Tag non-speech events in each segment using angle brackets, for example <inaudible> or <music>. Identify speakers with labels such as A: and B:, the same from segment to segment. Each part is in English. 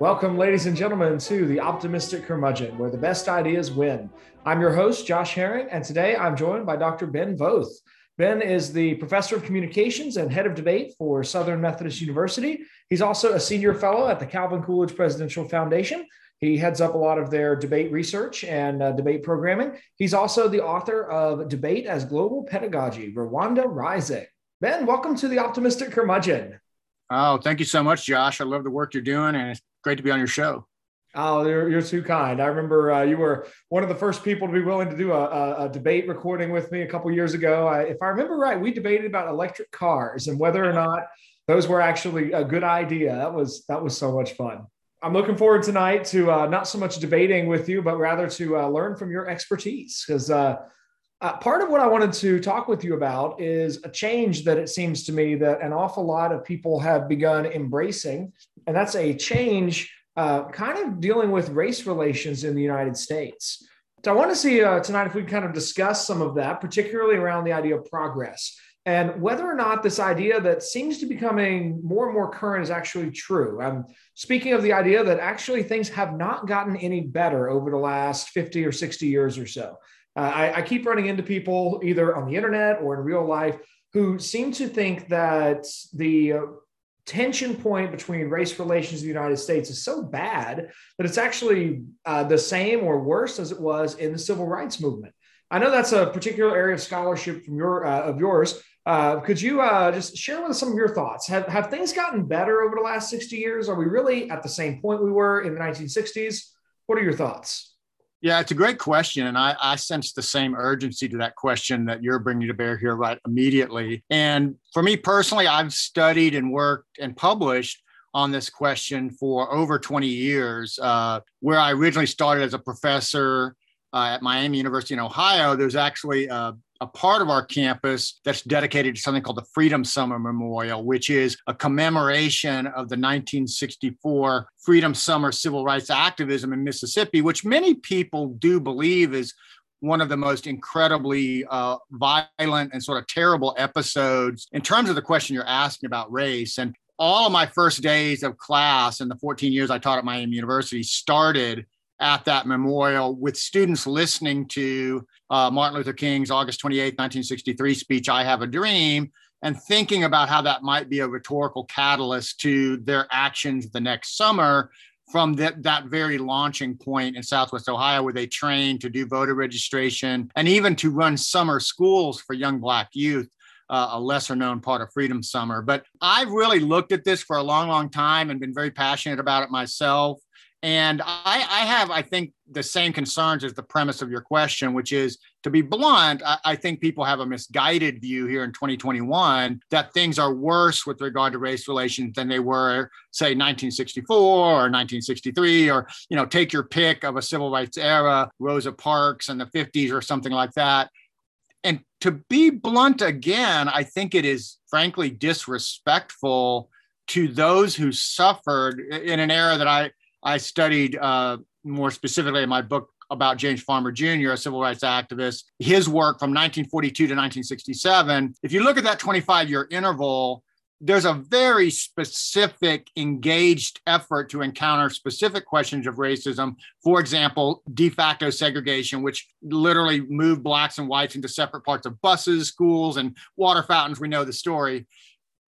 A: Welcome, ladies and gentlemen, to the Optimistic Curmudgeon, where the best ideas win. I'm your host, Josh Herring, and today I'm joined by Dr. Ben Voth. Ben is the professor of communications and head of debate for Southern Methodist University. He's also a senior fellow at the Calvin Coolidge Presidential Foundation. He heads up a lot of their debate research and uh, debate programming. He's also the author of Debate as Global Pedagogy, Rwanda Rising. Ben, welcome to the Optimistic Curmudgeon.
B: Oh, thank you so much, Josh. I love the work you're doing, and great to be on your show.
A: Oh, you're, you're too kind. I remember uh, you were one of the first people to be willing to do a, a, debate recording with me a couple years ago. I, if I remember right, we debated about electric cars and whether or not those were actually a good idea. That was that was so much fun. I'm looking forward tonight to uh, not so much debating with you, but rather to uh, learn from your expertise because uh, uh, part of what I wanted to talk with you about is a change that it seems to me that an awful lot of people have begun embracing, and that's a change uh, kind of dealing with race relations in the United States. So I want to see uh, tonight if we kind of discuss some of that, particularly around the idea of progress and whether or not this idea that seems to be becoming more and more current is actually true. I'm speaking of the idea that actually things have not gotten any better over the last 50 or 60 years or so. Uh, I, I keep running into people either on the internet or in real life who seem to think that the uh, tension point between race relations in the United States is so bad that it's actually uh, the same or worse as it was in the civil rights movement. I know that's a particular area of scholarship from your uh, of yours. Uh, could you uh, just share with us some of your thoughts? Have have things gotten better over the last sixty years? Are we really at the same point we were in the nineteen sixties? What are your thoughts?
B: Yeah, it's a great question. And I, I sense the same urgency to that question that you're bringing to bear here right immediately. And for me personally, I've studied and worked and published on this question for over 20 years, uh, where I originally started as a professor uh, at Miami University in Ohio. There's actually a a part of our campus that's dedicated to something called the Freedom Summer Memorial, which is a commemoration of the 1964 Freedom Summer civil rights activism in Mississippi, which many people do believe is one of the most incredibly uh, violent and sort of terrible episodes in terms of the question you're asking about race. And all of my first days of class in the 14 years I taught at Miami University started at that memorial with students listening to uh, Martin Luther King's August 28, 1963 speech, I Have a Dream, and thinking about how that might be a rhetorical catalyst to their actions the next summer from that, that very launching point in Southwest Ohio, where they trained to do voter registration and even to run summer schools for young Black youth. Uh, a lesser known part of Freedom Summer. But I've really looked at this for a long, long time and been very passionate about it myself. And I, I, have, I think, the same concerns as the premise of your question, which is to be blunt, I, I, think people have a misguided view here in 2021 that things are worse with regard to race relations than they were, say, 1964 or 1963, or, you know, take your pick of a civil rights era, Rosa Parks and the 50s or something like that. And to be blunt again, I think it is frankly disrespectful to those who suffered in an era that I I studied uh, more specifically in my book about James Farmer Jr., a civil rights activist, his work from 1942 to 1967. If you look at that 25 year interval, there's a very specific, engaged effort to encounter specific questions of racism. For example, de facto segregation, which literally moved blacks and whites into separate parts of buses, schools, and water fountains. We know the story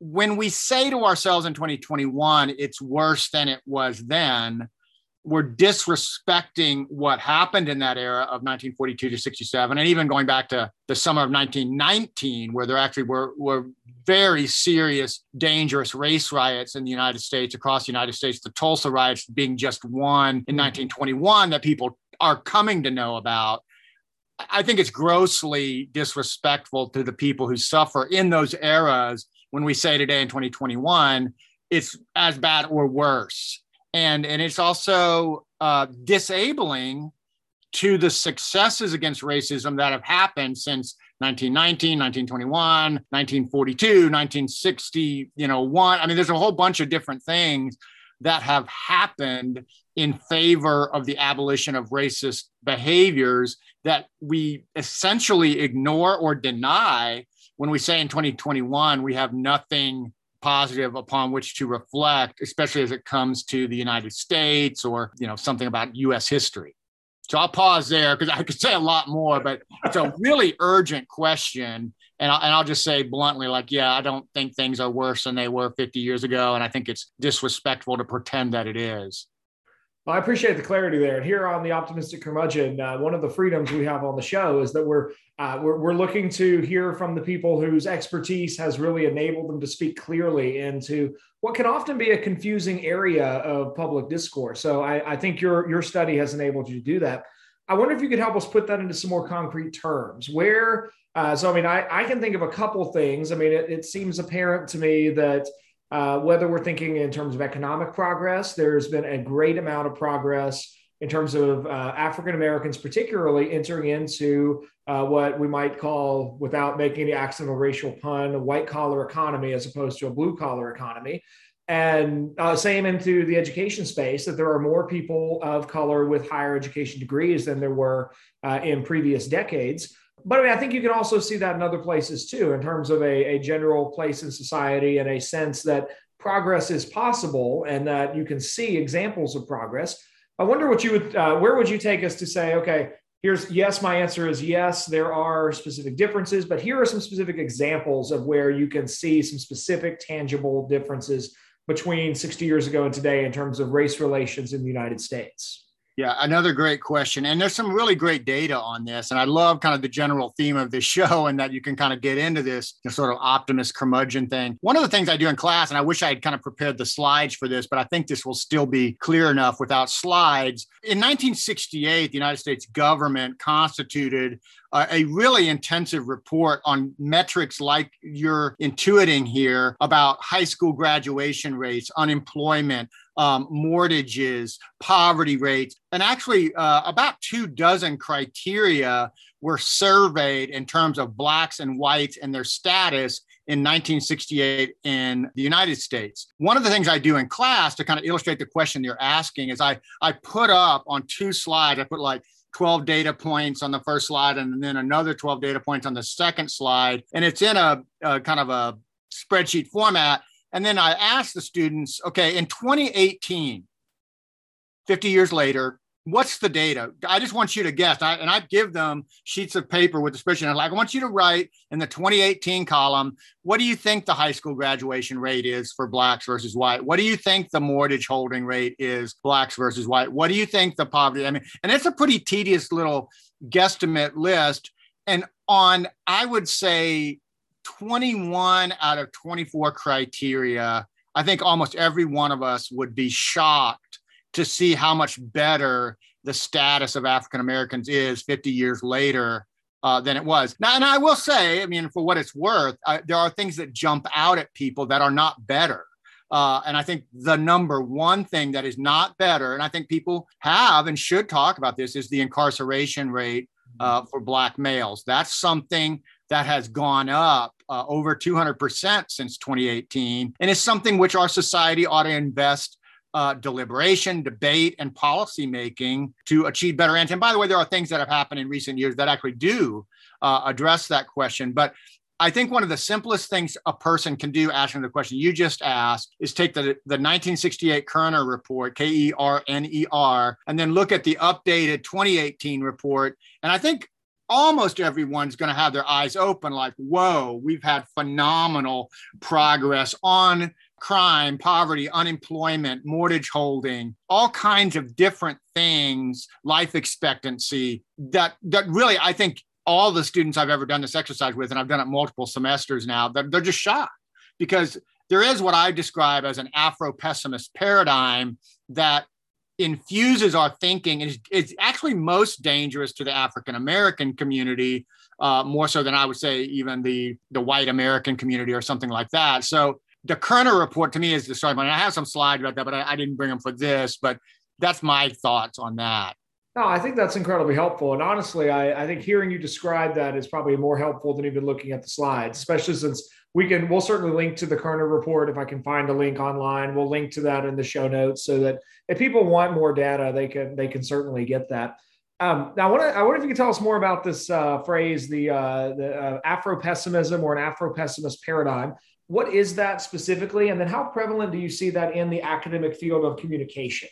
B: when we say to ourselves in 2021, it's worse than it was then, we're disrespecting what happened in that era of 1942 to 67, and even going back to the summer of 1919, where there actually were, were very serious, dangerous race riots in the United States, across the United States, the Tulsa riots being just one in mm-hmm. 1921 that people are coming to know about. I think it's grossly disrespectful to the people who suffer in those eras when we say today in 2021 it's as bad or worse. And and it's also uh, disabling to the successes against racism that have happened since 1919 1921 1942 1960 you know one i mean there's a whole bunch of different things that have happened in favor of the abolition of racist behaviors that we essentially ignore or deny when we say in 2021 we have nothing positive upon which to reflect, especially as it comes to the United States or you know something about U.S. history. So I'll pause there because I could say a lot more, but it's a really urgent question. And I'll, and I'll just say bluntly, like, yeah, I don't think things are worse than they were 50 years ago. And I think it's disrespectful to pretend that it is.
A: Well, I appreciate the clarity there. And here on the Optimistic Curmudgeon, uh, one of the freedoms we have on the show is that we're, uh, we're, we're looking to hear from the people whose expertise has really enabled them to speak clearly into what can often be a confusing area of public discourse. So I, I think your your study has enabled you to do that. I wonder if you could help us put that into some more concrete terms. Where, uh, so I mean, I, I can think of a couple things. I mean, it, it seems apparent to me that uh, whether we're thinking in terms of economic progress, there's been a great amount of progress in terms of uh, African Americans, particularly entering into uh, what we might call, without making any accidental racial pun, a white collar economy as opposed to a blue collar economy. And uh, same into the education space that there are more people of color with higher education degrees than there were uh, in previous decades. But I mean, I think you can also see that in other places too, in terms of a, a general place in society and a sense that progress is possible and that you can see examples of progress. I wonder what you would, uh, where would you take us to say, okay, here's yes, my answer is yes, there are specific differences, but here are some specific examples of where you can see some specific tangible differences between 60 years ago and today in terms of race relations in the United States.
B: Yeah, another great question. And there's some really great data on this. And I love kind of the general theme of this <laughs> show and that you can kind of get into this sort of optimist curmudgeon thing. One of the things I do in class, and I wish I had kind of prepared the slides for this, but I think this will still be clear enough without slides. In 1968, the United States government constituted a really intensive report on metrics like you're intuiting here about high school graduation rates, unemployment, um, mortgages, poverty rates, and actually uh, about two dozen criteria were surveyed in terms of blacks and whites and their status in 1968 in the United States. One of the things I do in class to kind of illustrate the question you're asking is I, I put up on two slides, I put like 12 data points on the first slide and then another 12 data points on the second slide. And it's in a, a kind of a spreadsheet format. And then I asked the students, okay, in 2018, 50 years later, what's the data? I just want you to guess. I, and I give them sheets of paper with the spreadsheet. I'm like, I want you to write in the 2018 column, what do you think the high school graduation rate is for blacks versus white? What do you think the mortgage holding rate is blacks versus white? What do you think the poverty? I mean, and it's a pretty tedious little guesstimate list. And on, I would say 21 out of 24 criteria, I think almost every one of us would be shocked to see how much better the status of African Americans is 50 years later uh, than it was. Now, and I will say, I mean, for what it's worth, I, there are things that jump out at people that are not better. Uh, and I think the number one thing that is not better, and I think people have and should talk about this, is the incarceration rate uh, for Black males. That's something that has gone up uh, over 200% since 2018 and is something which our society ought to invest uh, deliberation, debate, and policy making to achieve better ends. And by the way, there are things that have happened in recent years that actually do uh, address that question. But I think one of the simplest things a person can do asking the question you just asked is take the, the 1968 Kerner report, K E R N E R, and then look at the updated 2018 report. And I think almost everyone's going to have their eyes open like, whoa, we've had phenomenal progress on crime, poverty, unemployment, mortgage holding, all kinds of different things, life expectancy that that really I think all the students I've ever done this exercise with, and I've done it multiple semesters now, they're, they're just shocked because there is what I describe as an Afro pessimist paradigm that infuses our thinking and is, actually most dangerous to the African American community, uh, more so than I would say even the the white American community or something like that. So the Kerner report to me is the starting point. I have some slides about that, but I, I didn't bring them for this. But that's my thoughts on that.
A: No, I think that's incredibly helpful. And honestly, I, I think hearing you describe that is probably more helpful than even looking at the slides, especially since we can we'll certainly link to the Kerner report if I can find a link online. We'll link to that in the show notes so that if people want more data, they can they can certainly get that. Um, now, I, I wonder if you could tell us more about this uh, phrase, the uh, the uh, Afro pessimism or an Afro pessimist paradigm. What is that specifically? And then how prevalent do you see that in the academic field of communication?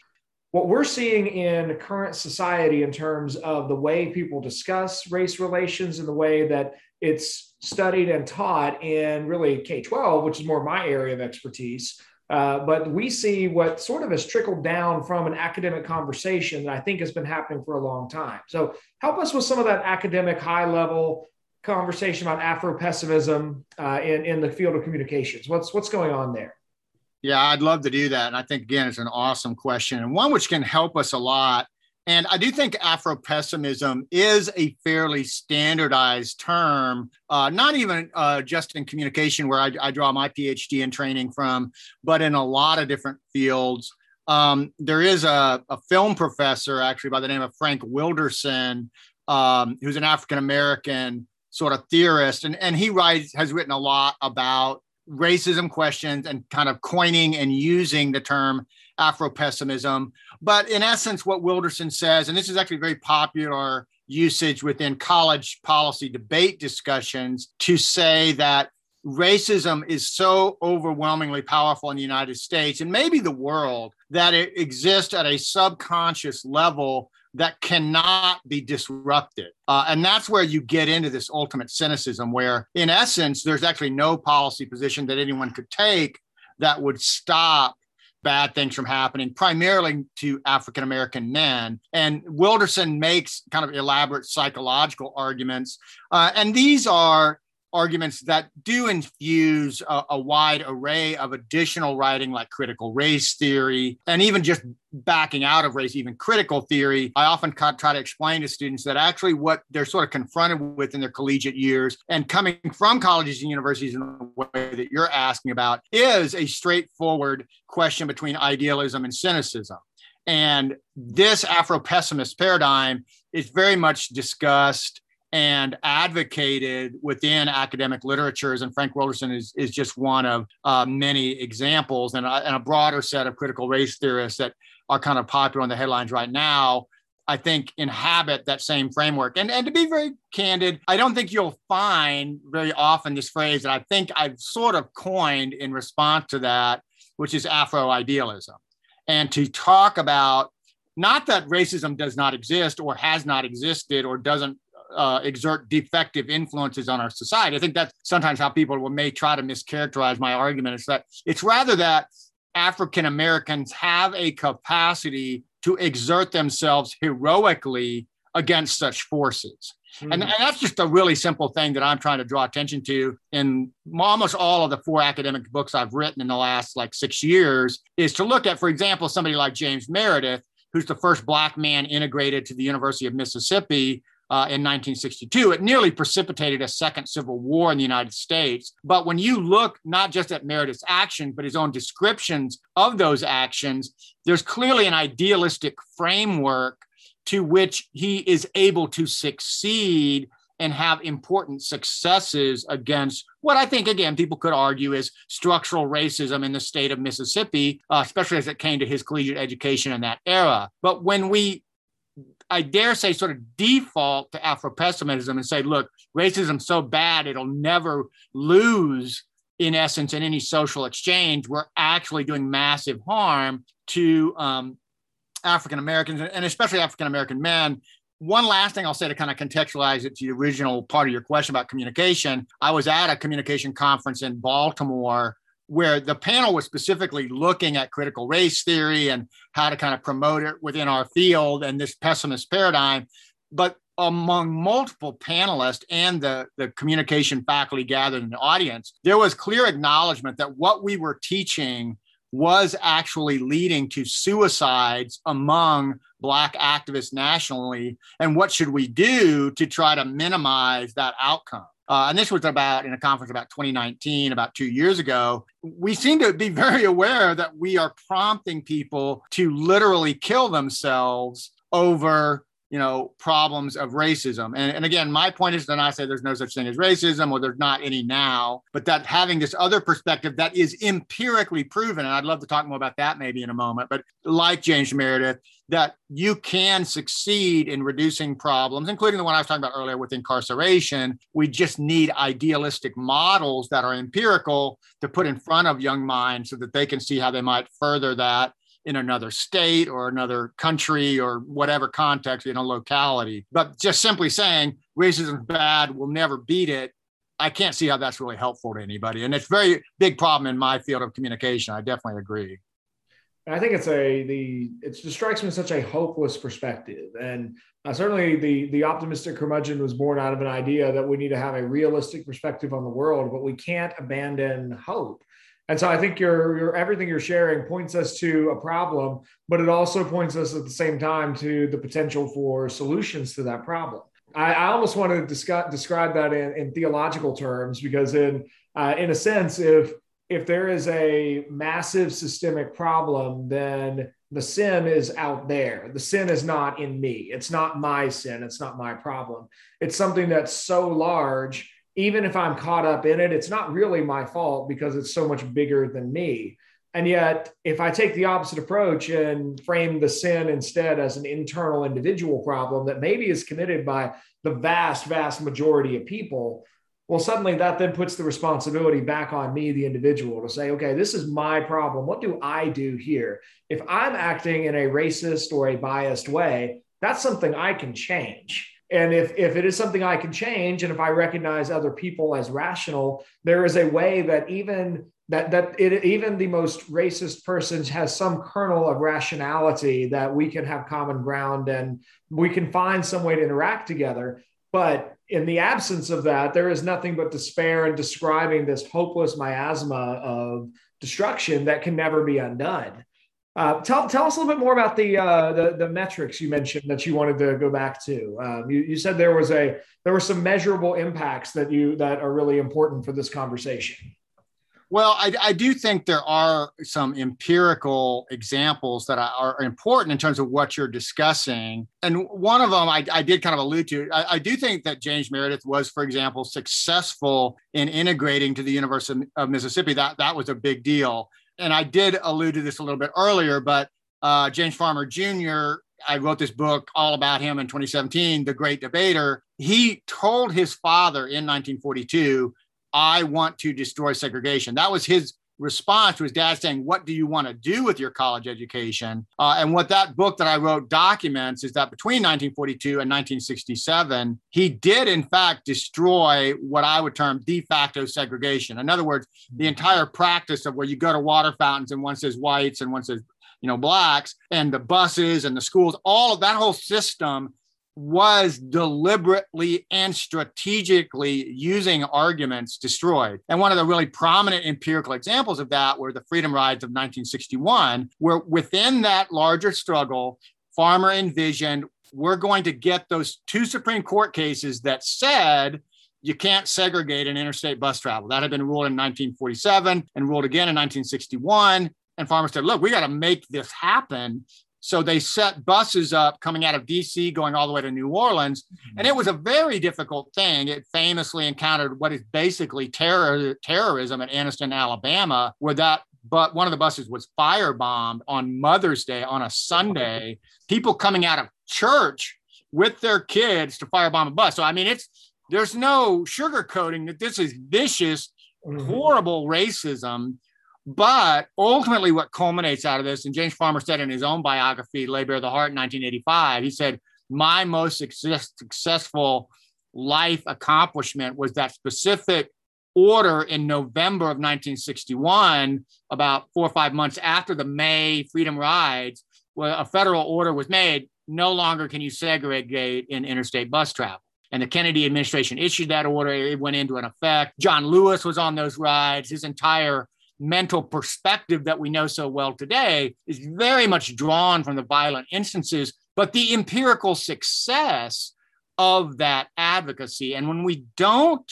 A: What we're seeing in current society in terms of the way people discuss race relations and the way that it's studied and taught in really K 12, which is more my area of expertise. Uh, but we see what sort of has trickled down from an academic conversation that I think has been happening for a long time. So, help us with some of that academic high level conversation about Afro pessimism uh, in, in the field of communications. What's, what's going on there?
B: Yeah, I'd love to do that. And I think, again, it's an awesome question and one which can help us a lot. And I do think Afro pessimism is a fairly standardized term, uh, not even uh, just in communication, where I, I, draw my PhD and training from, but in a lot of different fields. Um, there is a, a, film professor, actually, by the name of Frank Wilderson, um, who's an African American sort of theorist, and, and he writes has written a lot about racism questions and kind of coining and using the term Afro pessimism. But in essence, what Wilderson says, and this is actually very popular usage within college policy debate discussions, to say that racism is so overwhelmingly powerful in the United States and maybe the world that it exists at a subconscious level that cannot be disrupted. Uh, and that's where you get into this ultimate cynicism, where in essence, there's actually no policy position that anyone could take that would stop bad things from happening, primarily to African American men. And Wilderson makes kind of elaborate psychological arguments. Uh, and these are arguments that do infuse a, a, wide array of additional writing like critical race theory and even just backing out of race even critical theory. I often try to explain to students that actually what they're sort of confronted with in their collegiate years and coming from colleges and universities in the way that you're asking about is a straightforward question between idealism and cynicism. And this afro pessimist paradigm is very much discussed and advocated within academic literatures. And Frank Wilderson is, is just one of uh, many examples and a, and a broader set of critical race theorists that are kind of popular on the headlines right now. I think inhabit that same framework. And, and to be very candid, I don't think you'll find very often this phrase that I think I've sort of coined in response to that, which is Afro idealism. And to talk about not that racism does not exist or has not existed or doesn't uh, exert defective influences on our society. I think that's sometimes how people may try to mischaracterize my argument. Is that it's rather that African Americans have a capacity to exert themselves heroically against such forces. Mm-hmm. And, and, that's just a really simple thing that I'm trying to draw attention to in almost all of the four academic books I've written in the last like six years is to look at, for example, somebody like James Meredith, who's the first Black man integrated to the University of Mississippi uh, in 1962. It nearly precipitated a second civil war in the United States. But when you look not just at Meredith's actions, but his own descriptions of those actions, there's clearly an idealistic framework to which he is able to succeed and have important successes against what I think, again, people could argue is structural racism in the state of Mississippi, uh, especially as it came to his collegiate education in that era. But when we I dare say, sort of default to Afro pessimism and say, look, racism's so bad it'll never lose, in essence, in any social exchange. We're actually doing massive harm to um, African Americans and especially African American men. One last thing I'll say to kind of contextualize it to the original part of your question about communication. I was at a communication conference in Baltimore where the panel was specifically looking at critical race theory and how to kind of promote it within our field and this pessimist paradigm. But among multiple panelists and the, the communication faculty gathered in the audience, there was clear acknowledgement that what we were teaching was actually leading to suicides among Black activists nationally. And what should we do to try to minimize that outcome? Uh, and this was about in a conference about 2019, about two years ago, we seem to be <laughs> very aware that we are prompting people to literally kill themselves over you know, problems of racism. And, and again, my point is to not say there's no such thing as racism or there's not any now, but that having this other perspective that is empirically proven, and I'd love to talk more about that maybe in a moment, but like James Meredith, that you can succeed in reducing problems, including the one I was talking about earlier with incarceration. We just need idealistic models that are empirical to put in front of young minds so that they can see how they might further that in another state or another country or whatever context in a locality. But just simply saying racism is bad, we'll never beat it. I can't see how that's really helpful to anybody. And it's very big problem in my field of communication. I definitely agree.
A: I think it's a the it strikes me such a hopeless perspective, and uh, certainly the the optimistic curmudgeon was born out of an idea that we need to have a realistic perspective on the world, but we can't abandon hope. And so I think your, your everything you're sharing points us to a problem, but it also points us at the same time to the potential for solutions to that problem. I, I almost want to discuss, describe that in, in, theological terms because, in uh, in a sense, if if there is a massive systemic problem, then the sin is out there. The sin is not in me. It's not my sin. It's not my problem. It's something that's so large even if I'm caught up in it, it's not really my fault because it's so much bigger than me. And yet, if I take the opposite approach and frame the sin instead as an internal individual problem that maybe is committed by the vast, vast majority of people, well, suddenly that then puts the responsibility back on me, the individual, to say, okay, this is my problem. What do I do here? If I'm acting in a racist or a biased way, that's something I can change and if, if it is something I can change, and if I recognize other people as rational, there is a way that even that that it, even the most racist person has some kernel of rationality that we can have common ground and we can find some way to interact together. But in the absence of that, there is nothing but despair and describing this hopeless miasma of destruction that can never be undone. Uh, tell, tell us a little bit more about the, uh, the, the metrics you mentioned that you wanted to go back to. Um, you, you said there was a there were some measurable impacts that you that are really important for this conversation.
B: Well, I, I do think there are some empirical examples that are important in terms of what you're discussing. And one of them I, I did kind of allude to. I, I, do think that James Meredith was, for example, successful in integrating to the University of Mississippi. That that was a big deal and I did allude to this a little bit earlier, but uh, James Farmer Jr., I wrote this book all about him in 2017, The Great Debater. He told his father in 1942, I want to destroy segregation. That was his response to his dad saying, What do you want to do with your college education? Uh, and what that book that I wrote documents is that between 1942 and 1967, he did, in fact, destroy what I would term de facto segregation. In other words, the entire practice of where you go to water fountains and one says whites and one says you know blacks and the buses and the schools all of that whole system was deliberately and strategically using arguments destroyed. And one of the really prominent empirical examples of that were the freedom rides of 1961, where within that larger struggle, Farmer envisioned we're going to get those two Supreme Court cases that said you can't segregate in interstate bus travel. That had been ruled in 1947 and ruled again in 1961. And farmers said, look, we got to make this happen. So they set buses up coming out of DC, going all the way to New Orleans. And it was a very difficult thing. It famously encountered what is basically terror, terrorism at Anniston, Alabama, where that but one of the buses was firebombed on Mother's Day on a Sunday. People coming out of church with their kids to firebomb a bus. So I mean, it's there's no sugarcoating that this is vicious, mm-hmm. horrible racism but ultimately, what culminates out of this, and James Farmer said in his own biography, Lay Bare the Heart in 1985, he said, My most success, successful life accomplishment was that specific order in November of 1961, about four or five months after the May Freedom Rides, where a federal order was made no longer can you segregate in interstate bus travel. And the Kennedy administration issued that order. It went into an effect. John Lewis was on those rides. His entire mental perspective that we know so well today is very much drawn from the violent instances, but the empirical success of that advocacy. And when we don't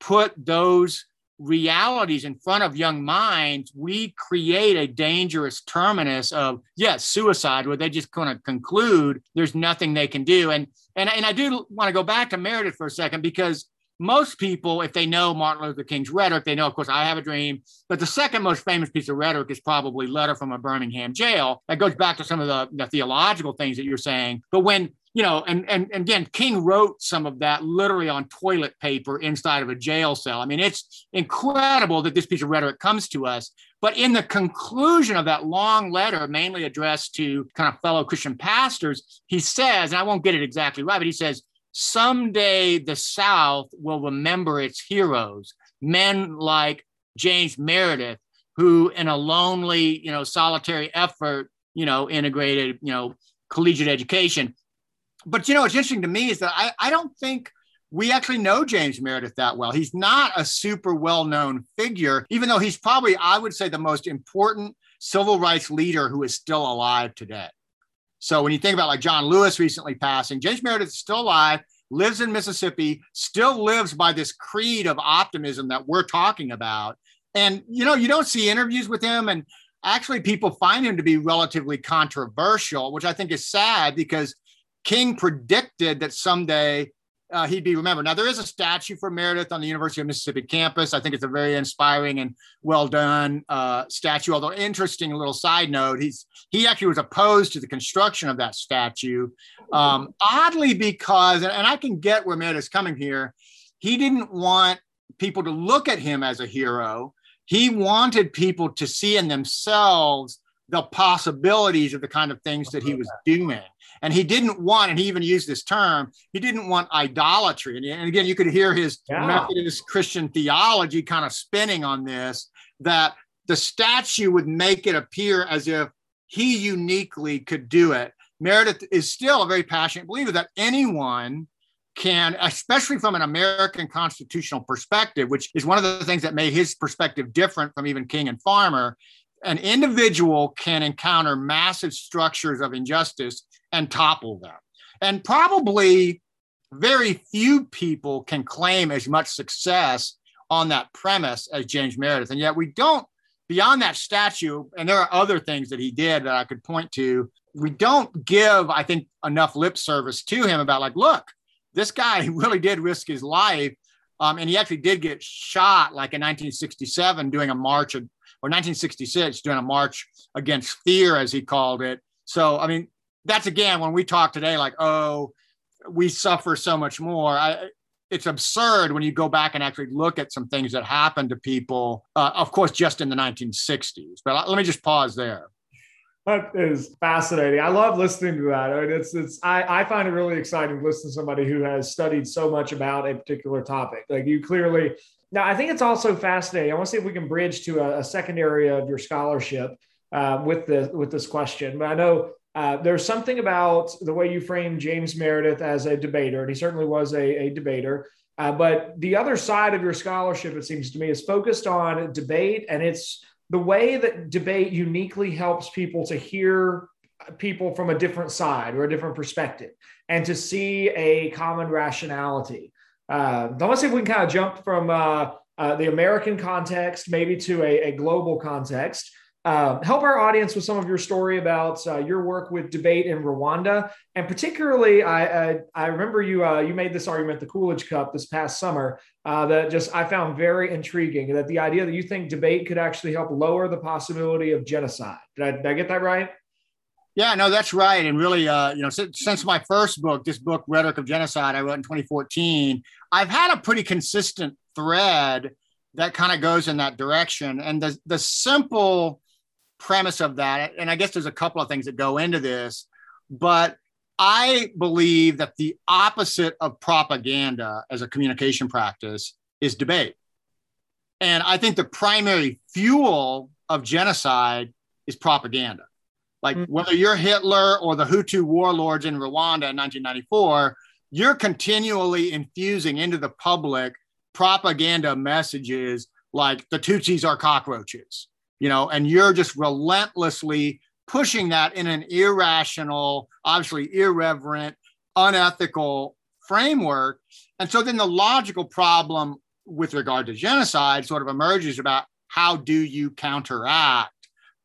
B: put those realities in front of young minds, we create a dangerous terminus of yes, suicide, where they just kind of conclude there's nothing they can do. And and and I do want to go back to Meredith for a second because most people, if they know Martin Luther King's rhetoric, they know, of course, I have a dream. But the second most famous piece of rhetoric is probably Letter from a Birmingham Jail. That goes back to some of the, the theological things that you're saying. But when you know, and, and, and again, King wrote some of that literally on toilet paper inside of a jail cell. I mean, it's incredible that this piece of rhetoric comes to us. But in the conclusion of that long letter, mainly addressed to kind of fellow Christian pastors, he says, and I won't get it exactly right, but he says, someday the South will remember its heroes, men like James Meredith, who in a lonely, you know, solitary effort, you know, integrated, you know, collegiate education but you know, what's interesting to me is that I, I don't think we actually know James Meredith that well. He's not a super well known figure, even though he's probably, I would say, the most important civil rights leader who is still alive today. So when you think about like John Lewis recently passing, James Meredith is still alive, lives in Mississippi, still lives by this creed of optimism that we're talking about. And you know, you don't see interviews with him and actually people find him to be relatively controversial, which I think is sad because King predicted that someday uh, he'd be remembered. Now, there is a statue for Meredith on the University of Mississippi campus. I think it's a very inspiring and well done uh, statue. Although, interesting little side note, he's he actually was opposed to the construction of that statue, um, oddly because, and, and I can get where Meredith's coming here. He didn't want people to look at him as a hero. He wanted people to see in themselves the possibilities of the kind of things that he was doing. And he didn't want, and he even used this term, he didn't want idolatry. And, and again, you could hear his yeah. Methodist Christian theology kind of spinning on this that the statue would make it appear as if he uniquely could do it. Meredith is still a very passionate believer that anyone can, especially from an American constitutional perspective, which is one of the things that made his perspective different from even King and Farmer, an individual can encounter massive structures of injustice and topple them. And probably very few people can claim as much success on that premise as James Meredith. And yet we don't, beyond that statue, and there are other things that he did that I could point to, we don't give, I think, enough lip service to him about, like, look, this guy <laughs> really did risk his life. Um, and he actually did get shot like in 1967 doing a march or 1966 doing a march against fear, as he called it. So, I mean, that's again when we talk today, like, oh, we suffer so much more. I, it's absurd when you go back and actually look at some things that happened to people, uh, of course, just in the 1960s. But let me just pause there.
A: That is fascinating. I love listening to that. I mean, it's it's I, I find it really exciting to listen to somebody who has studied so much about a particular topic. Like you clearly now, I think it's also fascinating. I want to see if we can bridge to a, a second area of your scholarship uh, with the with this question. But I know uh, there's something about the way you frame James Meredith as a debater, and he certainly was a, a debater. Uh, but the other side of your scholarship, it seems to me, is focused on debate, and it's the way that debate uniquely helps people to hear people from a different side or a different perspective, and to see a common rationality. Uh, I want to see if we can kind of jump from uh, uh, the American context maybe to a, a global context. Uh, help our audience with some of your story about uh, your work with debate in Rwanda, and particularly, I I, I remember you uh, you made this argument the Coolidge Cup this past summer uh, that just I found very intriguing. That the idea that you think debate could actually help lower the possibility of genocide. Did I, did I get that right?
B: Yeah, no, that's right. And really, uh, you know, since, since, my first book, this book, Rhetoric of Genocide, I wrote in 2014, I've had a pretty consistent thread that kind of goes in that direction. And the, the simple premise of that, and I guess there's a couple of things that go into this, but I believe that the opposite of propaganda as a communication practice is debate. And I think the primary fuel of genocide is propaganda. Like mm-hmm. whether you're Hitler or the Hutu warlords in Rwanda in 1994, you're continually infusing into the public propaganda messages like the Tutsis are cockroaches, you know, and you're just relentlessly pushing that in an irrational, obviously irreverent, unethical framework. And so then the logical problem with regard to genocide sort of emerges about how do you counteract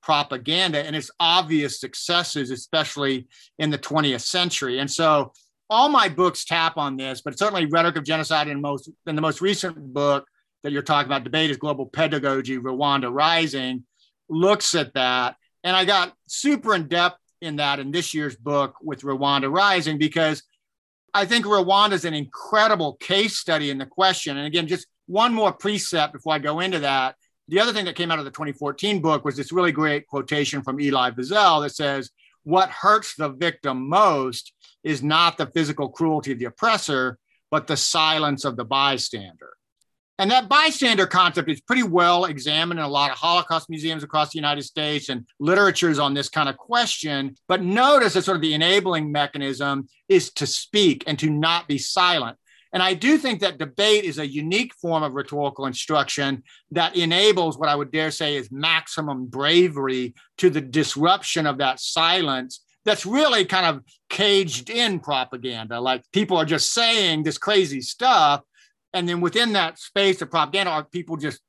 B: propaganda and its obvious successes, especially in the 20th century. And so all my books tap on this, but certainly Rhetoric of Genocide in most in the most recent book that you're talking about, debate as global pedagogy, Rwanda Rising, looks at that. And I got super in depth in that in this year's book with Rwanda Rising because I think Rwanda is an incredible case study in the question. And again, just one more precept before I go into that. The other thing that came out of the 2014 book was this really great quotation from Elie Wiesel that says, What hurts the victim most is not the physical cruelty of the oppressor, but the silence of the bystander. And that bystander concept is pretty well examined in a lot of Holocaust museums across the United States and literatures on this kind of question. But notice that sort of the enabling mechanism is to speak and to not be silent. And I do think that debate is a unique form of rhetorical instruction that enables what I would dare say is maximum bravery to the disruption of that silence that's really kind of caged in propaganda. Like people are just saying this crazy stuff and then within that space of propaganda are people just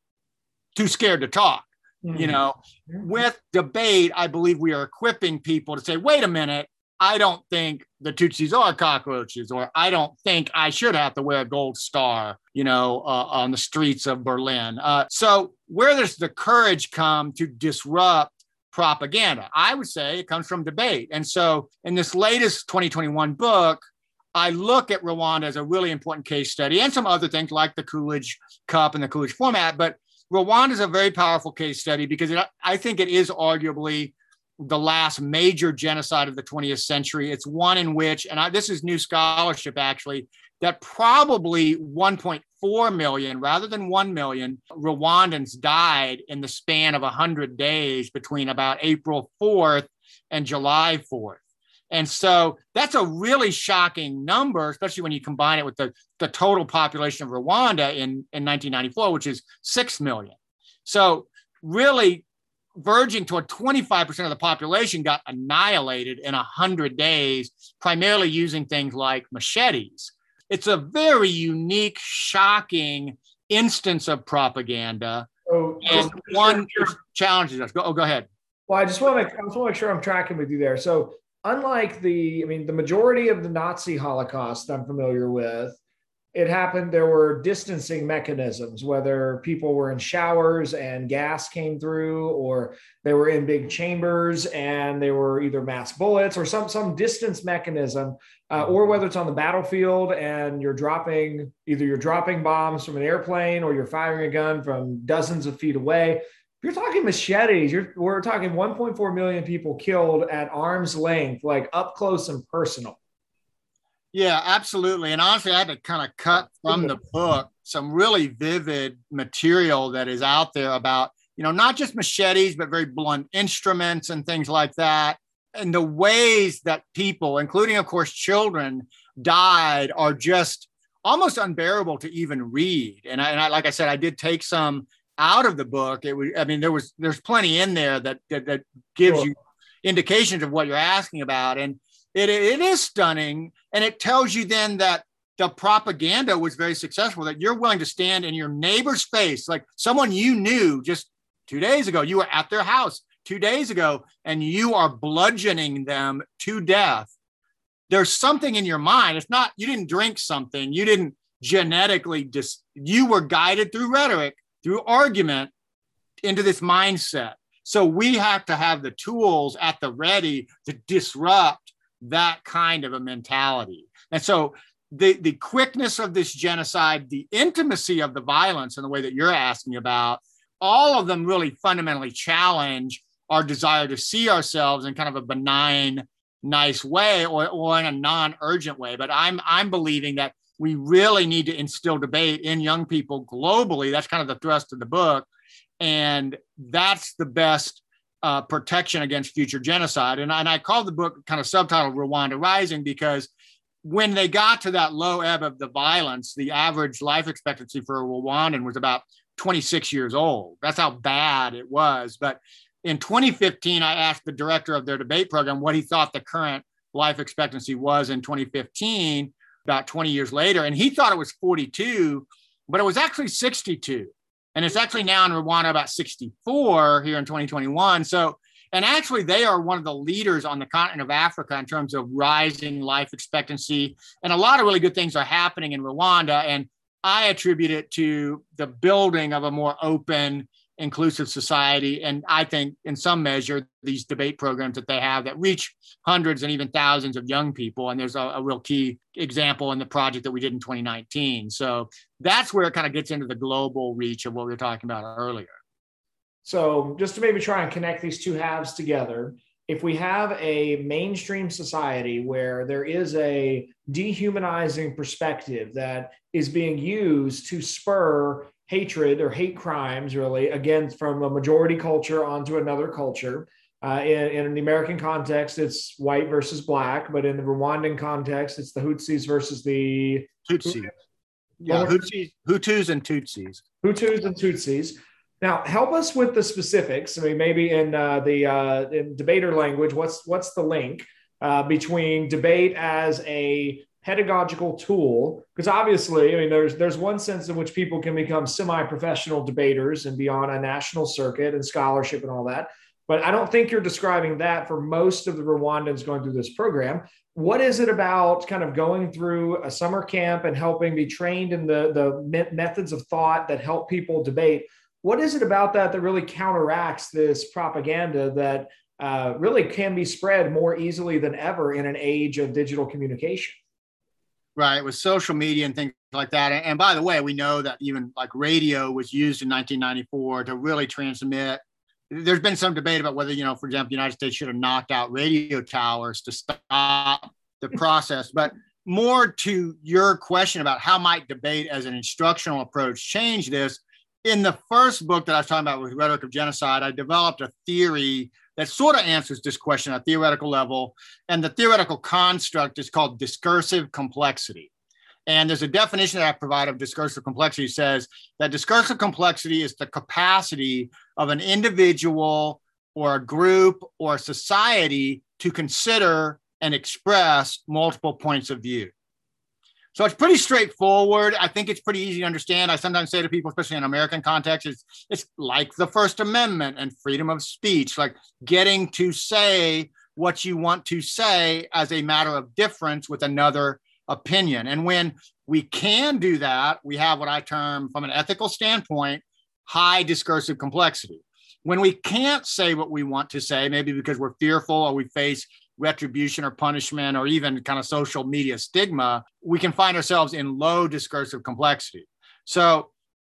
B: too scared to talk mm-hmm. you know with debate i believe we are equipping people to say wait a minute i don't think the tutsis are cockroaches or i don't think i should have to wear a gold star you know uh, on the streets of berlin. Uh, so where does the courage come to disrupt propaganda? I would say it comes from debate. And so in this latest 2021 book I look at Rwanda as a really important case study and some other things like the Coolidge Cup and the Coolidge format. But Rwanda is a very powerful case study because it, I think it is arguably the last major genocide of the 20th century. It's one in which, and I, this is new scholarship actually, that probably 1.4 million rather than 1 million Rwandans died in the span of 100 days between about April 4th and July 4th. And so that's a really shocking number, especially when you combine it with the, the total population of Rwanda in, in 1994, which is 6 million. So, really verging toward 25% of the population got annihilated in 100 days, primarily using things like machetes. It's a very unique, shocking instance of propaganda. Oh, and one challenges us. Go, oh, go ahead.
A: Well, I just want to make, I just want to make sure I'm tracking with you there. So unlike the, I mean, the majority of the Nazi Holocaust I'm familiar with, it happened, there were distancing mechanisms, whether people were in showers and gas came through, or they were in big chambers and they were either mass bullets or some, some distance mechanism, uh, or whether it's on the battlefield and you're dropping either you're dropping bombs from an airplane or you're firing a gun from dozens of feet away you're talking machetes, you're, we're talking 1.4 million people killed at arm's length, like up close and personal.
B: Yeah, absolutely. And honestly, I had to kind of cut from the book some really vivid material that is out there about, you know, not just machetes, but very blunt instruments and things like that. And the ways that people, including, of course, children, died are just almost unbearable to even read. And I, and I like I said, I did take some out of the book, it was, I mean, there was, there's plenty in there that, that, that gives sure. you indications of what you're asking about. And it, it is stunning. And it tells you then that the propaganda was very successful, that you're willing to stand in your neighbor's face, like someone you knew just two days ago, you were at their house two days ago, and you are bludgeoning them to death. There's something in your mind. It's not, you didn't drink something, you didn't genetically just, you were guided through rhetoric through argument into this mindset. So we have to have the tools at the ready to disrupt that kind of a mentality. And so the, the quickness of this genocide, the intimacy of the violence in the way that you're asking about, all of them really fundamentally challenge our desire to see ourselves in kind of a benign, nice way or, or in a non-urgent way. But I'm I'm believing that we really need to instill debate in young people globally. That's kind of the thrust of the book. And that's the best uh, protection against future genocide. And, and I called the book kind of subtitled Rwanda Rising because when they got to that low ebb of the violence, the average life expectancy for a Rwandan was about 26 years old. That's how bad it was. But in 2015, I asked the director of their debate program what he thought the current life expectancy was in 2015 about 20 years later. And he thought it was 42, but it was actually 62. And it's actually now in Rwanda about 64 here in 2021. So, and actually, they are one of the leaders on the continent of Africa in terms of rising life expectancy. And a lot of really good things are happening in Rwanda. And I attribute it to the building of a more open, inclusive society. And I think, in some measure, these debate programs that they have that reach hundreds and even thousands of young people. And there's a, a real key example in the project that we did in 2019. So that's where it kind of gets into the global reach of what we were talking about earlier.
A: So, just to maybe try and connect these two halves together, if we have a mainstream society where there is a dehumanizing perspective that is being used to spur hatred or hate crimes, really, again, from a majority culture onto another culture. Uh, in, in, the American context, it's white versus black, but in the Rwandan context, it's the Hutsis versus the
B: Tutsis. Yeah, Hutsis, Hutus and Tutsis.
A: Hutus and Tutsis. Now, help us with the specifics. I mean, maybe in uh, the uh, in debater language, what's what's the link uh, between debate as a pedagogical tool? Because obviously, I mean, there's there's one sense in which people can become semi-professional debaters and be on a national circuit and scholarship and all that. But I don't think you're describing that for most of the Rwandans going through this program. What is it about kind of going through a summer camp and helping be trained in the, the methods of thought that help people debate? What is it about that that really counteracts this propaganda that uh, really can be spread more easily than ever in an age of digital communication?
B: Right, with social media and things like that. And by the way, we know that even like radio was used in 1994 to really transmit. There's been some debate about whether, you know, for example, the United States should have knocked out radio towers to stop the hmm. process. But more to your question about how might debate as an instructional approach change this, in the first book that I was talking about with Rhetoric of Genocide, I developed a theory that sort of answers this question at theoretical level. And the theoretical construct is called discursive complexity. And there's a definition that I provide of discursive complexity says that discursive complexity is the capacity of an individual or a group or a society to consider and express multiple points of view. So it's pretty straightforward. I think it's pretty easy to understand. I sometimes say to people, especially in American context, it's, it's like the First Amendment and freedom of speech, like getting to say what you want to say as a matter of difference with another opinion. And when we can do that, we have what I term, from an ethical standpoint, high discursive complexity. When we can't say what we want to say, maybe because we're fearful or we face retribution or punishment or even kind of social media stigma, we can find ourselves in low discursive complexity. So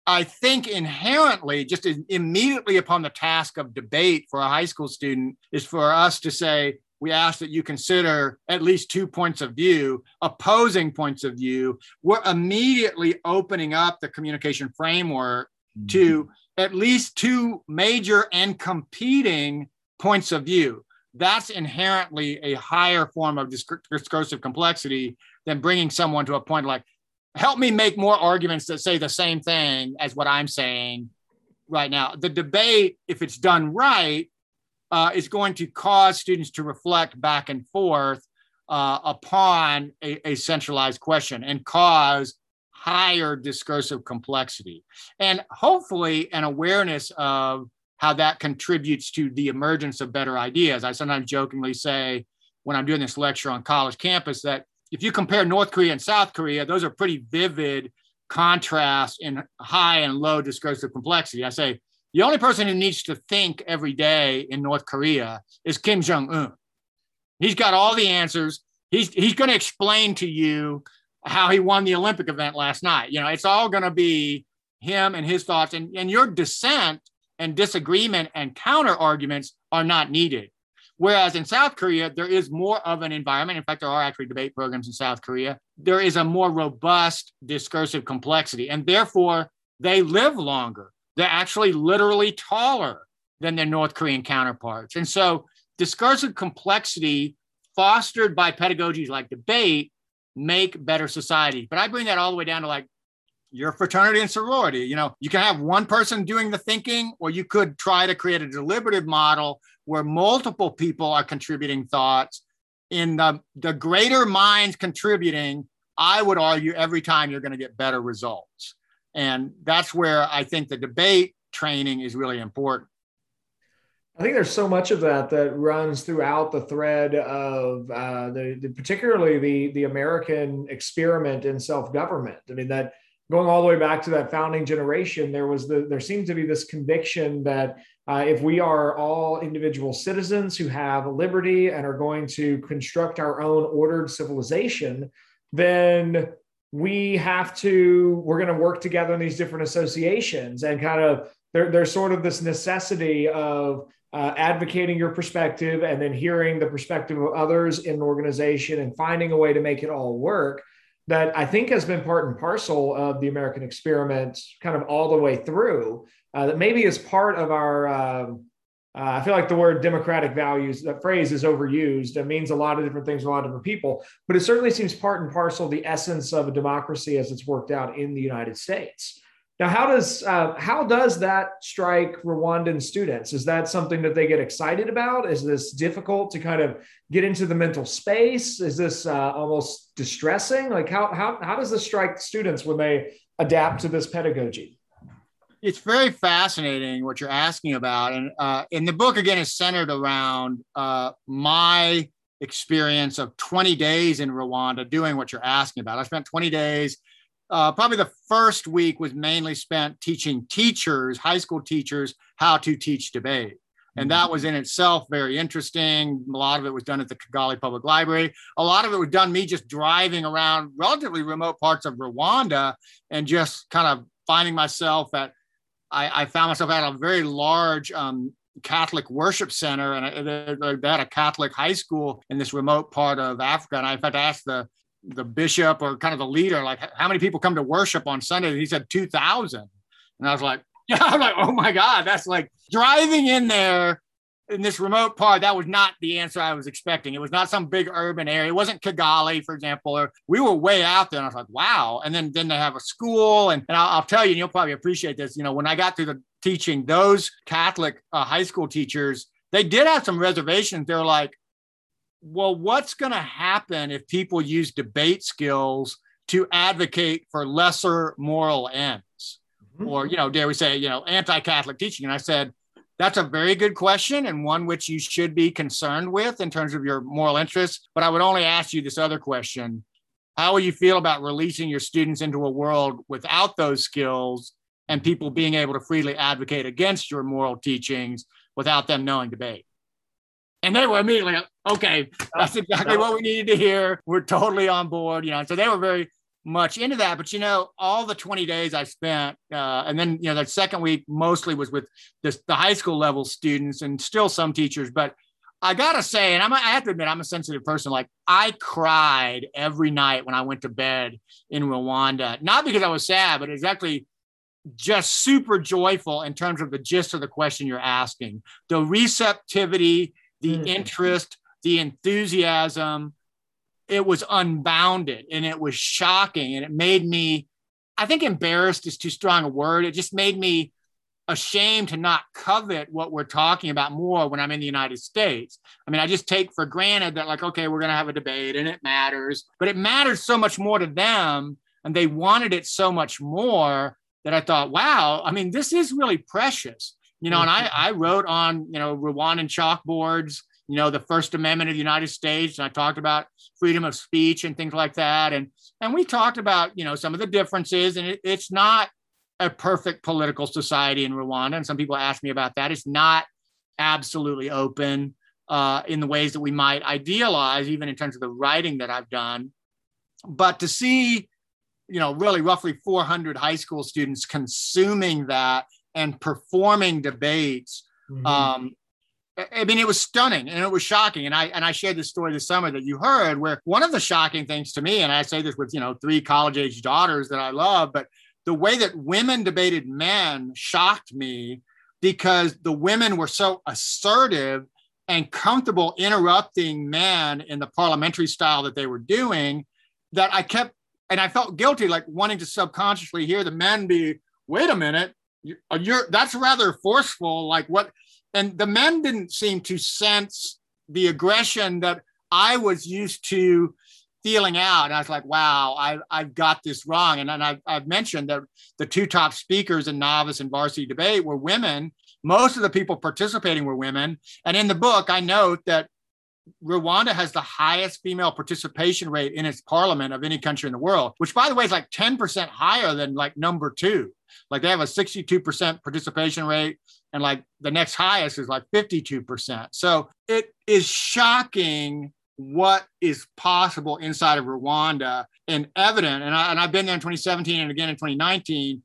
B: I think inherently, just immediately upon the task of debate for a high school student, is for us to say, we ask that you consider at least two points of view, opposing points of view. We're immediately opening up the communication framework mm-hmm. to at least two major and competing points of view that's inherently a higher form of discursive complexity than bringing someone to a point like, help me make more arguments that say the same thing as what I'm saying right now. The debate, if it's done right, uh, is going to cause students to reflect back and forth uh, upon a, a centralized question and cause higher discursive complexity and hopefully an awareness of how that contributes to the emergence of better ideas. I sometimes jokingly say when I'm doing this lecture on college campus that if you compare North Korea and South Korea, those are pretty vivid contrasts in high and low discursive complexity. I say the only person who needs to think every day in North Korea is Kim Jong Un. He's got all the answers. He's he's going to explain to you how he won the Olympic event last night. You know, it's all going to be him and his thoughts, and and your dissent and disagreement and counter arguments are not needed. Whereas in South Korea, there is more of an environment. In fact, there are actually debate programs in South Korea. There is a more robust discursive complexity, and therefore they live longer. They're actually literally taller than their North Korean counterparts. And so, discursive complexity fostered by pedagogies like debate make better societies. But I bring that all the way down to like your fraternity and sorority. You know, you can have one person doing the thinking, or you could try to create a deliberative model where multiple people are contributing thoughts. In the, the greater minds contributing, I would argue every time you're going to get better results. And that's where I think the debate training is really important.
A: I think there's so much of that that runs throughout the thread of uh, the, the, particularly the the American experiment in self government. I mean that going all the way back to that founding generation, there was the there seemed to be this conviction that uh, if we are all individual citizens who have liberty and are going to construct our own ordered civilization, then we have to we're going to work together in these different associations and kind of there, there's sort of this necessity of uh, advocating your perspective and then hearing the perspective of others in an organization and finding a way to make it all work that I think has been part and parcel of the American experiment kind of all the way through. Uh, that maybe is part of our, um, uh, I feel like the word democratic values, that phrase is overused. It means a lot of different things to a lot of different people, but it certainly seems part and parcel the essence of a democracy as it's worked out in the United States. Now, how does uh, how does that strike Rwandan students? Is that something that they get excited about? Is this difficult to kind of get into the mental space? Is this uh, almost distressing? Like how how how does this strike students when they adapt to this pedagogy?
B: It's very fascinating what you're asking about, and uh, in the book again is centered around uh, my experience of 20 days in Rwanda doing what you're asking about. I spent 20 days uh, probably the first week was mainly spent teaching teachers, high school teachers, how to teach debate. And that was in itself very interesting. A lot of it was done at the Kigali Public Library. A lot of it was done me just driving around relatively remote parts of Rwanda and just kind of finding myself at, I, I found myself at a very large um, Catholic worship center, and they had a Catholic high school in this remote part of Africa. And I, in fact, asked the the bishop or kind of the leader, like, how many people come to worship on Sunday? And he said 2,000. And I was like, <laughs> yeah, I'm like, oh my God, that's like driving in there in this remote part. That was not the answer I was expecting. It was not some big urban area. It wasn't Kigali, for example, or we were way out there. And I was like, wow. And then, then they have a school. And, and I'll, I'll tell you, and you'll probably appreciate this. You know, when I got through the teaching, those Catholic uh, high school teachers, they did have some reservations. They're like, well, what's going to happen if people use debate skills to advocate for lesser moral ends? Mm-hmm. Or, you know, dare we say, you know, anti Catholic teaching? And I said, that's a very good question and one which you should be concerned with in terms of your moral interests. But I would only ask you this other question How will you feel about releasing your students into a world without those skills and people being able to freely advocate against your moral teachings without them knowing debate? And they were immediately like, okay, that's exactly what we needed to hear. We're totally on board, you know. So they were very much into that. But you know, all the 20 days I spent, uh, and then you know, that second week mostly was with this, the high school level students and still some teachers. But I gotta say, and I'm, I have to admit, I'm a sensitive person. Like I cried every night when I went to bed in Rwanda, not because I was sad, but exactly just super joyful in terms of the gist of the question you're asking. The receptivity the mm. interest, the enthusiasm. It was unbounded and it was shocking. And it made me, I think embarrassed is too strong a word. It just made me ashamed to not covet what we're talking about more when I'm in the United States. I mean, I just take for granted that, like, okay, we're going to have a debate and it matters, but it matters so much more to them. And they wanted it so much more that I thought, wow, I mean, this is really precious you know, and I, mm-hmm. I wrote on, you know, Rwandan chalkboards, you know, the First Amendment of the United States. And I talked about freedom of speech and things like that. And, and we talked about, you know, some of the differences. And it, it's not a perfect political society in Rwanda. And some people ask me about that. It's not absolutely open uh, in the ways that we might idealize, even in terms of the writing that I've done. But to see, you know, really roughly 400 high school students consuming that and performing debates. Mm-hmm. Um, I mean, it was stunning and it was shocking. And I and I shared this story this summer that you heard, where one of the shocking things to me, and I say this with you know three college age daughters that I love, but the way that women debated men shocked me because the women were so assertive and comfortable interrupting men in the parliamentary style that they were doing that I kept and I felt guilty, like wanting to subconsciously hear the men be, wait a minute, uh, you're that's rather forceful like what and the men didn't seem to sense the aggression that i was used to feeling out. And I was like, wow, I, I've got this wrong. And then I've, I've mentioned that the two top speakers in novice and varsity debate were women. Most of the people participating were women. And in the book, I note that Rwanda has the highest female participation rate in its parliament of any country in the world, which by the way is like 10% higher than like number two. Like they have a 62% participation rate, and like the next highest is like 52%. So it is shocking what is possible inside of Rwanda and evident. And, I, and I've been there in 2017 and again in 2019.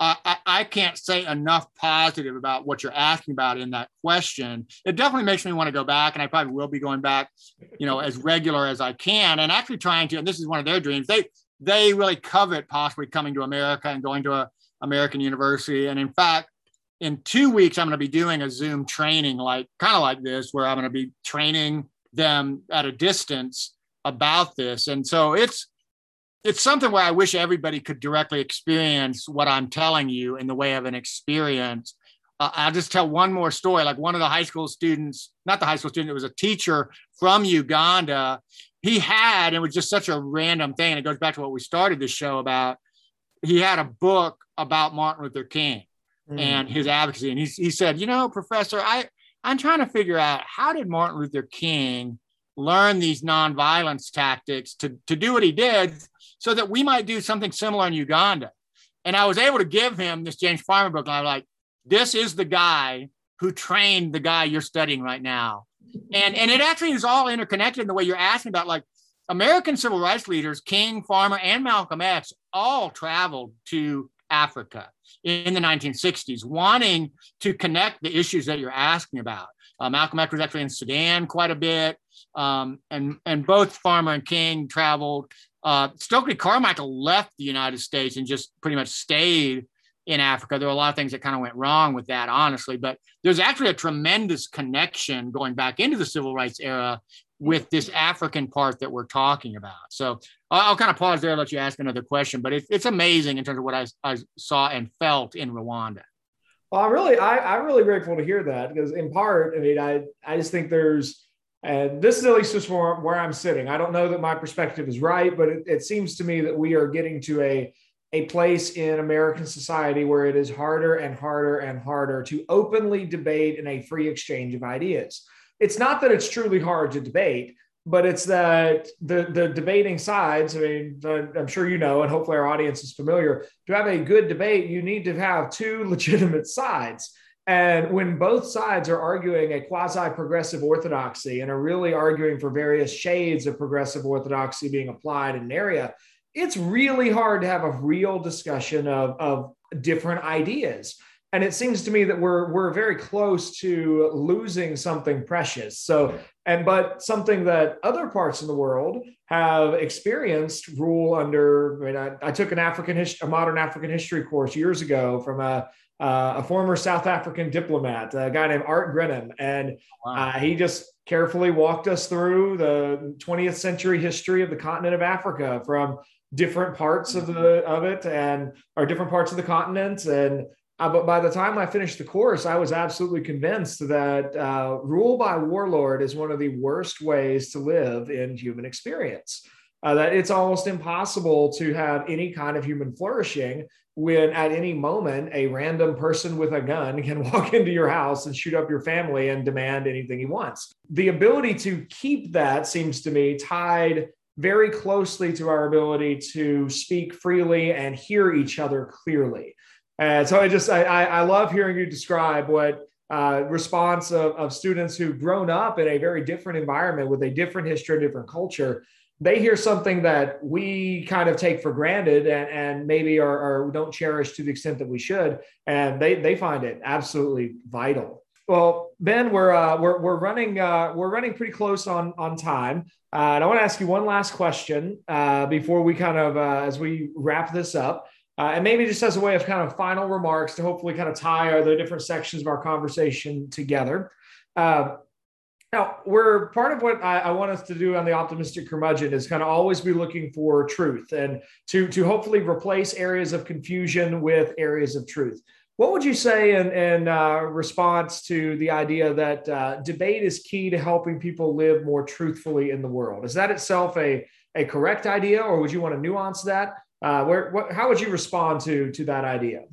B: Uh, I, I, can't say enough positive about what you're asking about in that question. It definitely makes me want to go back, and I probably will be going back, you know, as regular as I can, and actually trying to. And this is one of their dreams. They they really covet possibly coming to America and going to a American university. And in fact, in two weeks, I'm going to be doing a Zoom training, like kind of like this, where I'm going to be training them at a distance about this. And so it's it's something where I wish everybody could directly experience what I'm telling you in the way of an experience. Uh, I'll just tell one more story. Like one of the high school students, not the high school student, it was a teacher from Uganda. He had, it was just such a random thing. And it goes back to what we started the show about. He had a book about Martin Luther King mm. and his advocacy. And he, he said, You know, Professor, I, I'm trying to figure out how did Martin Luther King learn these nonviolence tactics to, to do what he did so that we might do something similar in Uganda. And I was able to give him this James Farmer book. And I was like, this is the guy who trained the guy you're studying right now. And, and it actually is all interconnected in the way you're asking about like American civil rights leaders, King, Farmer, and Malcolm X all traveled to Africa in the 1960s, wanting to connect the issues that you're asking about. Uh, Malcolm X was actually in Sudan quite a bit, um, and and both Farmer and King traveled. Uh, Stokely Carmichael left the United States and just pretty much stayed in Africa. There were a lot of things that kind of went wrong with that, honestly. But there's actually a tremendous connection going back into the civil rights era with this African part that we're talking about. So I'll, kind of pause there, let you ask another question. But it, it's amazing in terms of what I, I saw and felt in Rwanda.
A: Well, I'm really, I, I'm really grateful to hear that because in part, I mean, I, I just think there's, and this is at least just where, where I'm sitting. I don't know that my perspective is right, but it, it seems to me that we are getting to a, a place in American society where it is harder and harder and harder to openly debate in a free exchange of ideas it's not that it's truly hard to debate, but it's that the the debating sides. I mean, I'm sure you know, and hopefully our audience is familiar. To have a good debate, you need to have two <laughs> legitimate sides. And when both sides are arguing a quasi progressive orthodoxy and are really arguing for various shades of progressive orthodoxy being applied in an area, it's really hard to have a real discussion of, of different ideas and it seems to me that we're we're very close to losing something precious. So and but something that other parts of the world have experienced rule under i mean i, I took an african history a modern african history course years ago from a uh, a former south african diplomat a guy named art grenham and wow. uh, he just carefully walked us through the 20th century history of the continent of africa from different parts of the of it and or different parts of the continent. And uh, but by the time I finished the course, I was absolutely convinced that uh, rule by warlord is one of the worst ways to live in human experience. Uh, that it's almost impossible to have any kind of human flourishing when at any moment a random person with a gun can <laughs> walk into your house and shoot up your family and demand anything he wants. The ability to keep that seems to me tied very closely to our ability to speak freely and hear each other clearly. And so I just I, I love hearing you describe what uh, response of, of students who've grown up in a very different environment with a different history, different culture. They hear something that we kind of take for granted and, and maybe are, are don't cherish to the extent that we should, and they they find it absolutely vital. Well, Ben, we're uh, we're we're running uh, we're running pretty close on on time, uh, and I want to ask you one last question uh, before we kind of uh, as we wrap this up. Uh, and maybe just as a way of kind of final remarks to hopefully kind of tie the different sections of our conversation together. Uh, now, we're part of what I, I, want us to do on the optimistic curmudgeon is kind of always be looking for truth and to, to hopefully replace areas of confusion with areas of truth. What would you say in, in uh, response to the idea that uh, debate is key to helping people live more truthfully in the world? Is that itself a a correct idea, or would you want to nuance that? Uh, where, what, how would you respond to to that idea?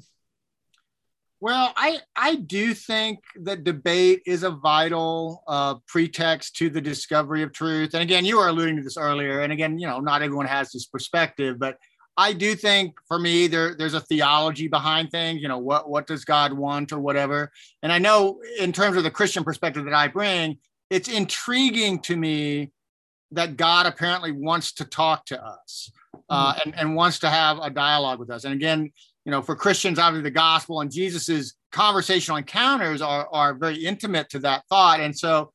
B: Well, I I do think that debate is a vital uh, pretext to the discovery of truth. And again, you were alluding to this earlier. And again, you know, not everyone has this perspective, but I do think for me there there's a theology behind things. You know, what what does God want or whatever. And I know in terms of the Christian perspective that I bring, it's intriguing to me that God apparently wants to talk to us uh, and, and wants to have a dialogue with us. And again, you know, for Christians, obviously the gospel and Jesus's conversational encounters are, are very intimate to that thought. And so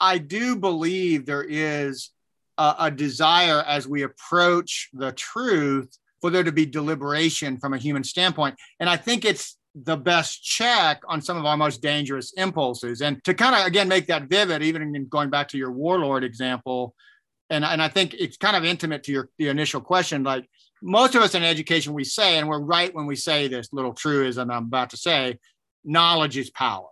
B: I do believe there is a, a desire as we approach the truth for there to be deliberation from a human standpoint. And I think it's the best check on some of our most dangerous impulses. And to kind of, again, make that vivid, even in going back to your warlord example, and, and I think it's kind of intimate to your the initial question, like most of us in education, we say, and we're right when we say this little truism I'm about to say, knowledge is power.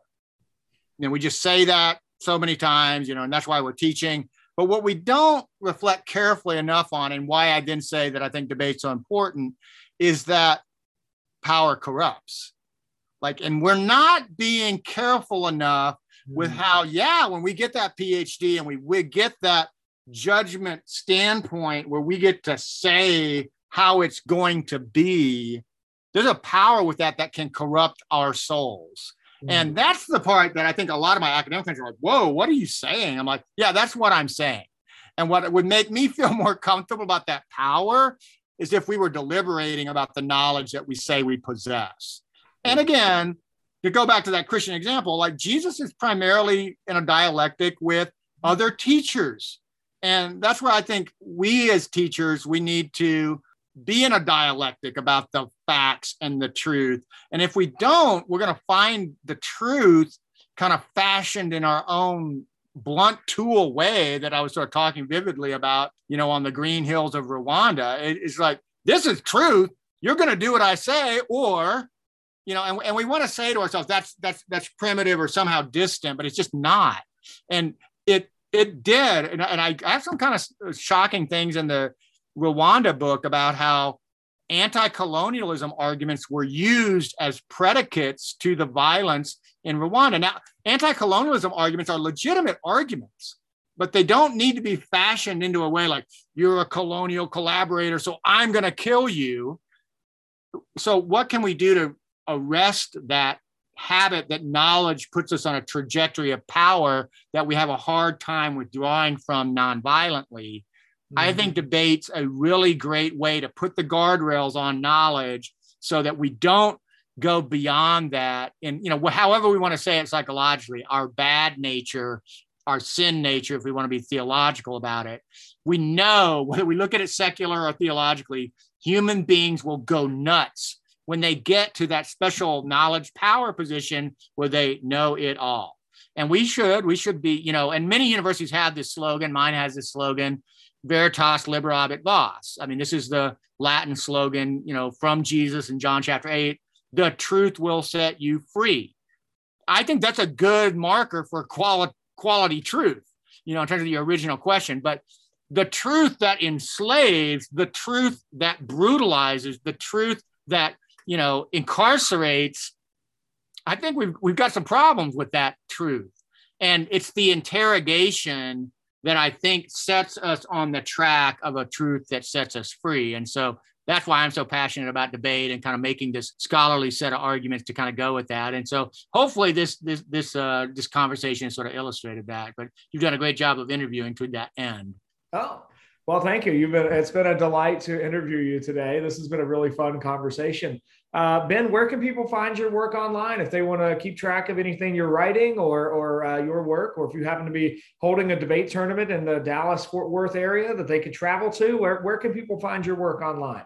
B: And we just say that so many times, you know, and that's why we're teaching. But what we don't reflect carefully enough on, and why I didn't say that I think debate's so important, is that power corrupts. Like, and we're not being careful enough with hmm. how, yeah, when we get that PhD and we, we get that judgment standpoint where we get to say how it's going to be, there's a power with that that can corrupt our souls. Mm-hmm. And that's the part that I think a lot of my academic friends are like, whoa, what are you saying? I'm like, yeah, that's what I'm saying. And what would make me <laughs> feel more comfortable about that power is if we were deliberating about the knowledge that we say we possess. And again, to go back to that Christian example, like Jesus is primarily in a dialectic with other teachers. And that's where I think we as teachers, we need to be in a dialectic about the facts and the truth. And if we don't, we're going to find the truth kind of fashioned in our own blunt tool way that I was sort of talking vividly about, you know, on the green hills of Rwanda. It's like, this is truth. You're going to do what I say, or, you know, and, and we want to say to ourselves, that's, that's, that's primitive or somehow distant, but it's just not. And it, it did. And, and I have some kind of uh, shocking things in the, Rwanda book about how anti colonialism arguments were used as predicates to the violence in Rwanda. Now, anti colonialism arguments are legitimate arguments, but they don't need to be fashioned into a way like you're a colonial collaborator, so I'm going to kill you. So, what can we do to arrest that habit that knowledge puts us on a trajectory of power that we have a hard time withdrawing from nonviolently? Mm-hmm. I think debate's a really great way to put the guardrails on knowledge so that we don't go beyond that. And, you know, however we want to say it psychologically, our bad nature, our sin nature, if we want to be theological about it, we know <laughs> whether we look at it secular or theologically, human beings will go nuts when they get to that special knowledge power position where they know it all. And we should, we should be, you know, and many universities have this slogan. Mine has this slogan Veritas liberabit vos. I mean, this is the Latin slogan, you know, from Jesus in John chapter 8 the truth will set you free. I think that's a good marker for quality, quality truth, you know, in terms of the original question. But the truth that enslaves, the truth that brutalizes, the truth that, you know, incarcerates, I think we've, we've got some problems with that truth. And it's the interrogation that I think sets us on the track of a truth that sets us free. And so that's why I'm so passionate about debate and kind of making this scholarly set of arguments to kind of go with that. And so hopefully this this this uh, this conversation sort of illustrated that. But you've done a great job of interviewing to that end.
A: Oh, well, thank you. You've been it's been a delight to interview you today. This has been a really fun conversation. Uh, ben, where can people find your work online if they want to keep track of anything you're writing or or uh, your work, or if you happen to be holding a debate tournament in the Dallas Fort Worth area that they could travel to? Where where can people find your work online?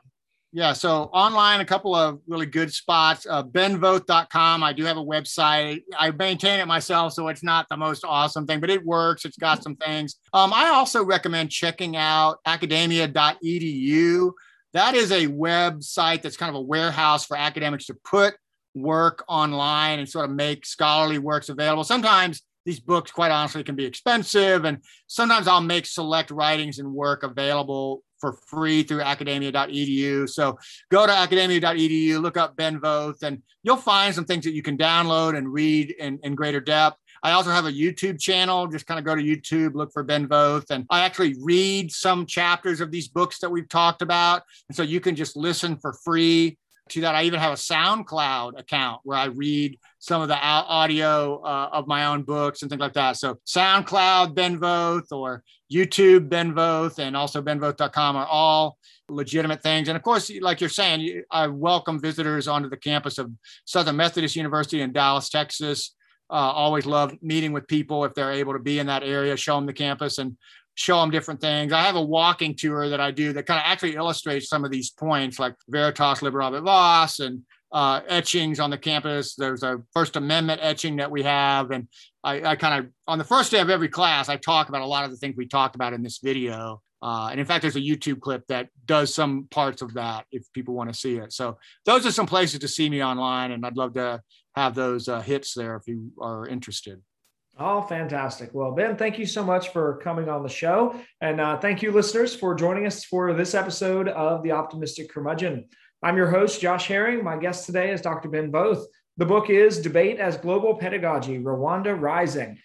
B: Yeah, so online, a couple of really good spots. Uh, benvoth.com. I do have a website. I maintain it myself, so it's not the most awesome thing, but it works. It's got some things. Um, I also recommend checking out academia.edu. That is a website that's kind of a warehouse for academics to put work online and sort of make scholarly works available. Sometimes these books, quite honestly, can be expensive. And sometimes I'll make select writings and work available for free through academia.edu. So go to academia.edu, look up Ben Voth, and you'll find some things that you can download and read in, in greater depth. I also have a YouTube channel. Just kind of go to YouTube, look for Ben Voth, and I actually read some chapters of these books that we've talked about. And so you can just listen for free to that. I even have a SoundCloud account where I read some of the audio uh, of my own books and things like that. So SoundCloud, Ben Voth, or YouTube, Ben Voth, and also benvoth.com are all legitimate things. And of course, like you're saying, I welcome visitors onto the campus of Southern Methodist University in Dallas, Texas. Uh, always love meeting with people if they're able to be in that area, show them the campus and show them different things. I have a walking tour that I do that kind of actually illustrates some of these points, like Veritas Liberabit Vos and uh, etchings on the campus. There's a First Amendment etching that we have. And I, I kind of, on the first day of every class, I talk about a lot of the things we talked about in this video. Uh, and in fact, there's a YouTube clip that does some parts of that if people want to see it. So those are some places to see me online, and I'd love to have those uh, hits there if you are interested.
C: Oh, fantastic. Well, Ben, thank you so much for coming on the show. And uh, thank you, listeners, for joining us for this episode of The Optimistic Curmudgeon. I'm your host, Josh Herring. My guest today is Dr. Ben Voth. The book is Debate as Global Pedagogy Rwanda Rising.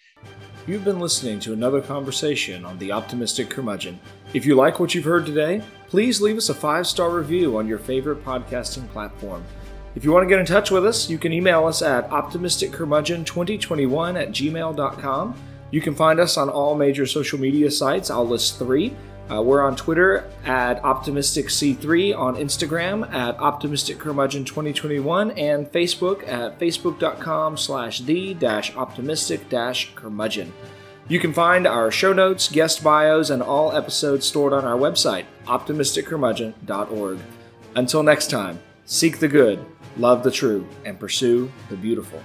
A: You've been listening to another conversation on The Optimistic Curmudgeon. If you like what you've heard today, please leave us a five star review on your favorite podcasting platform. If you want to get in touch with us, you can email us at optimisticcurmudgeon2021 at gmail.com. You can find us on all major social media sites. I'll list three. Uh, we're on Twitter at OptimisticC3, on Instagram at OptimisticCurmudgeon2021, and Facebook at facebook.com slash the dash optimistic dash curmudgeon. You can find our show notes, guest bios, and all episodes stored on our website, optimisticcurmudgeon.org. Until next time, seek the good, love the true, and pursue the beautiful.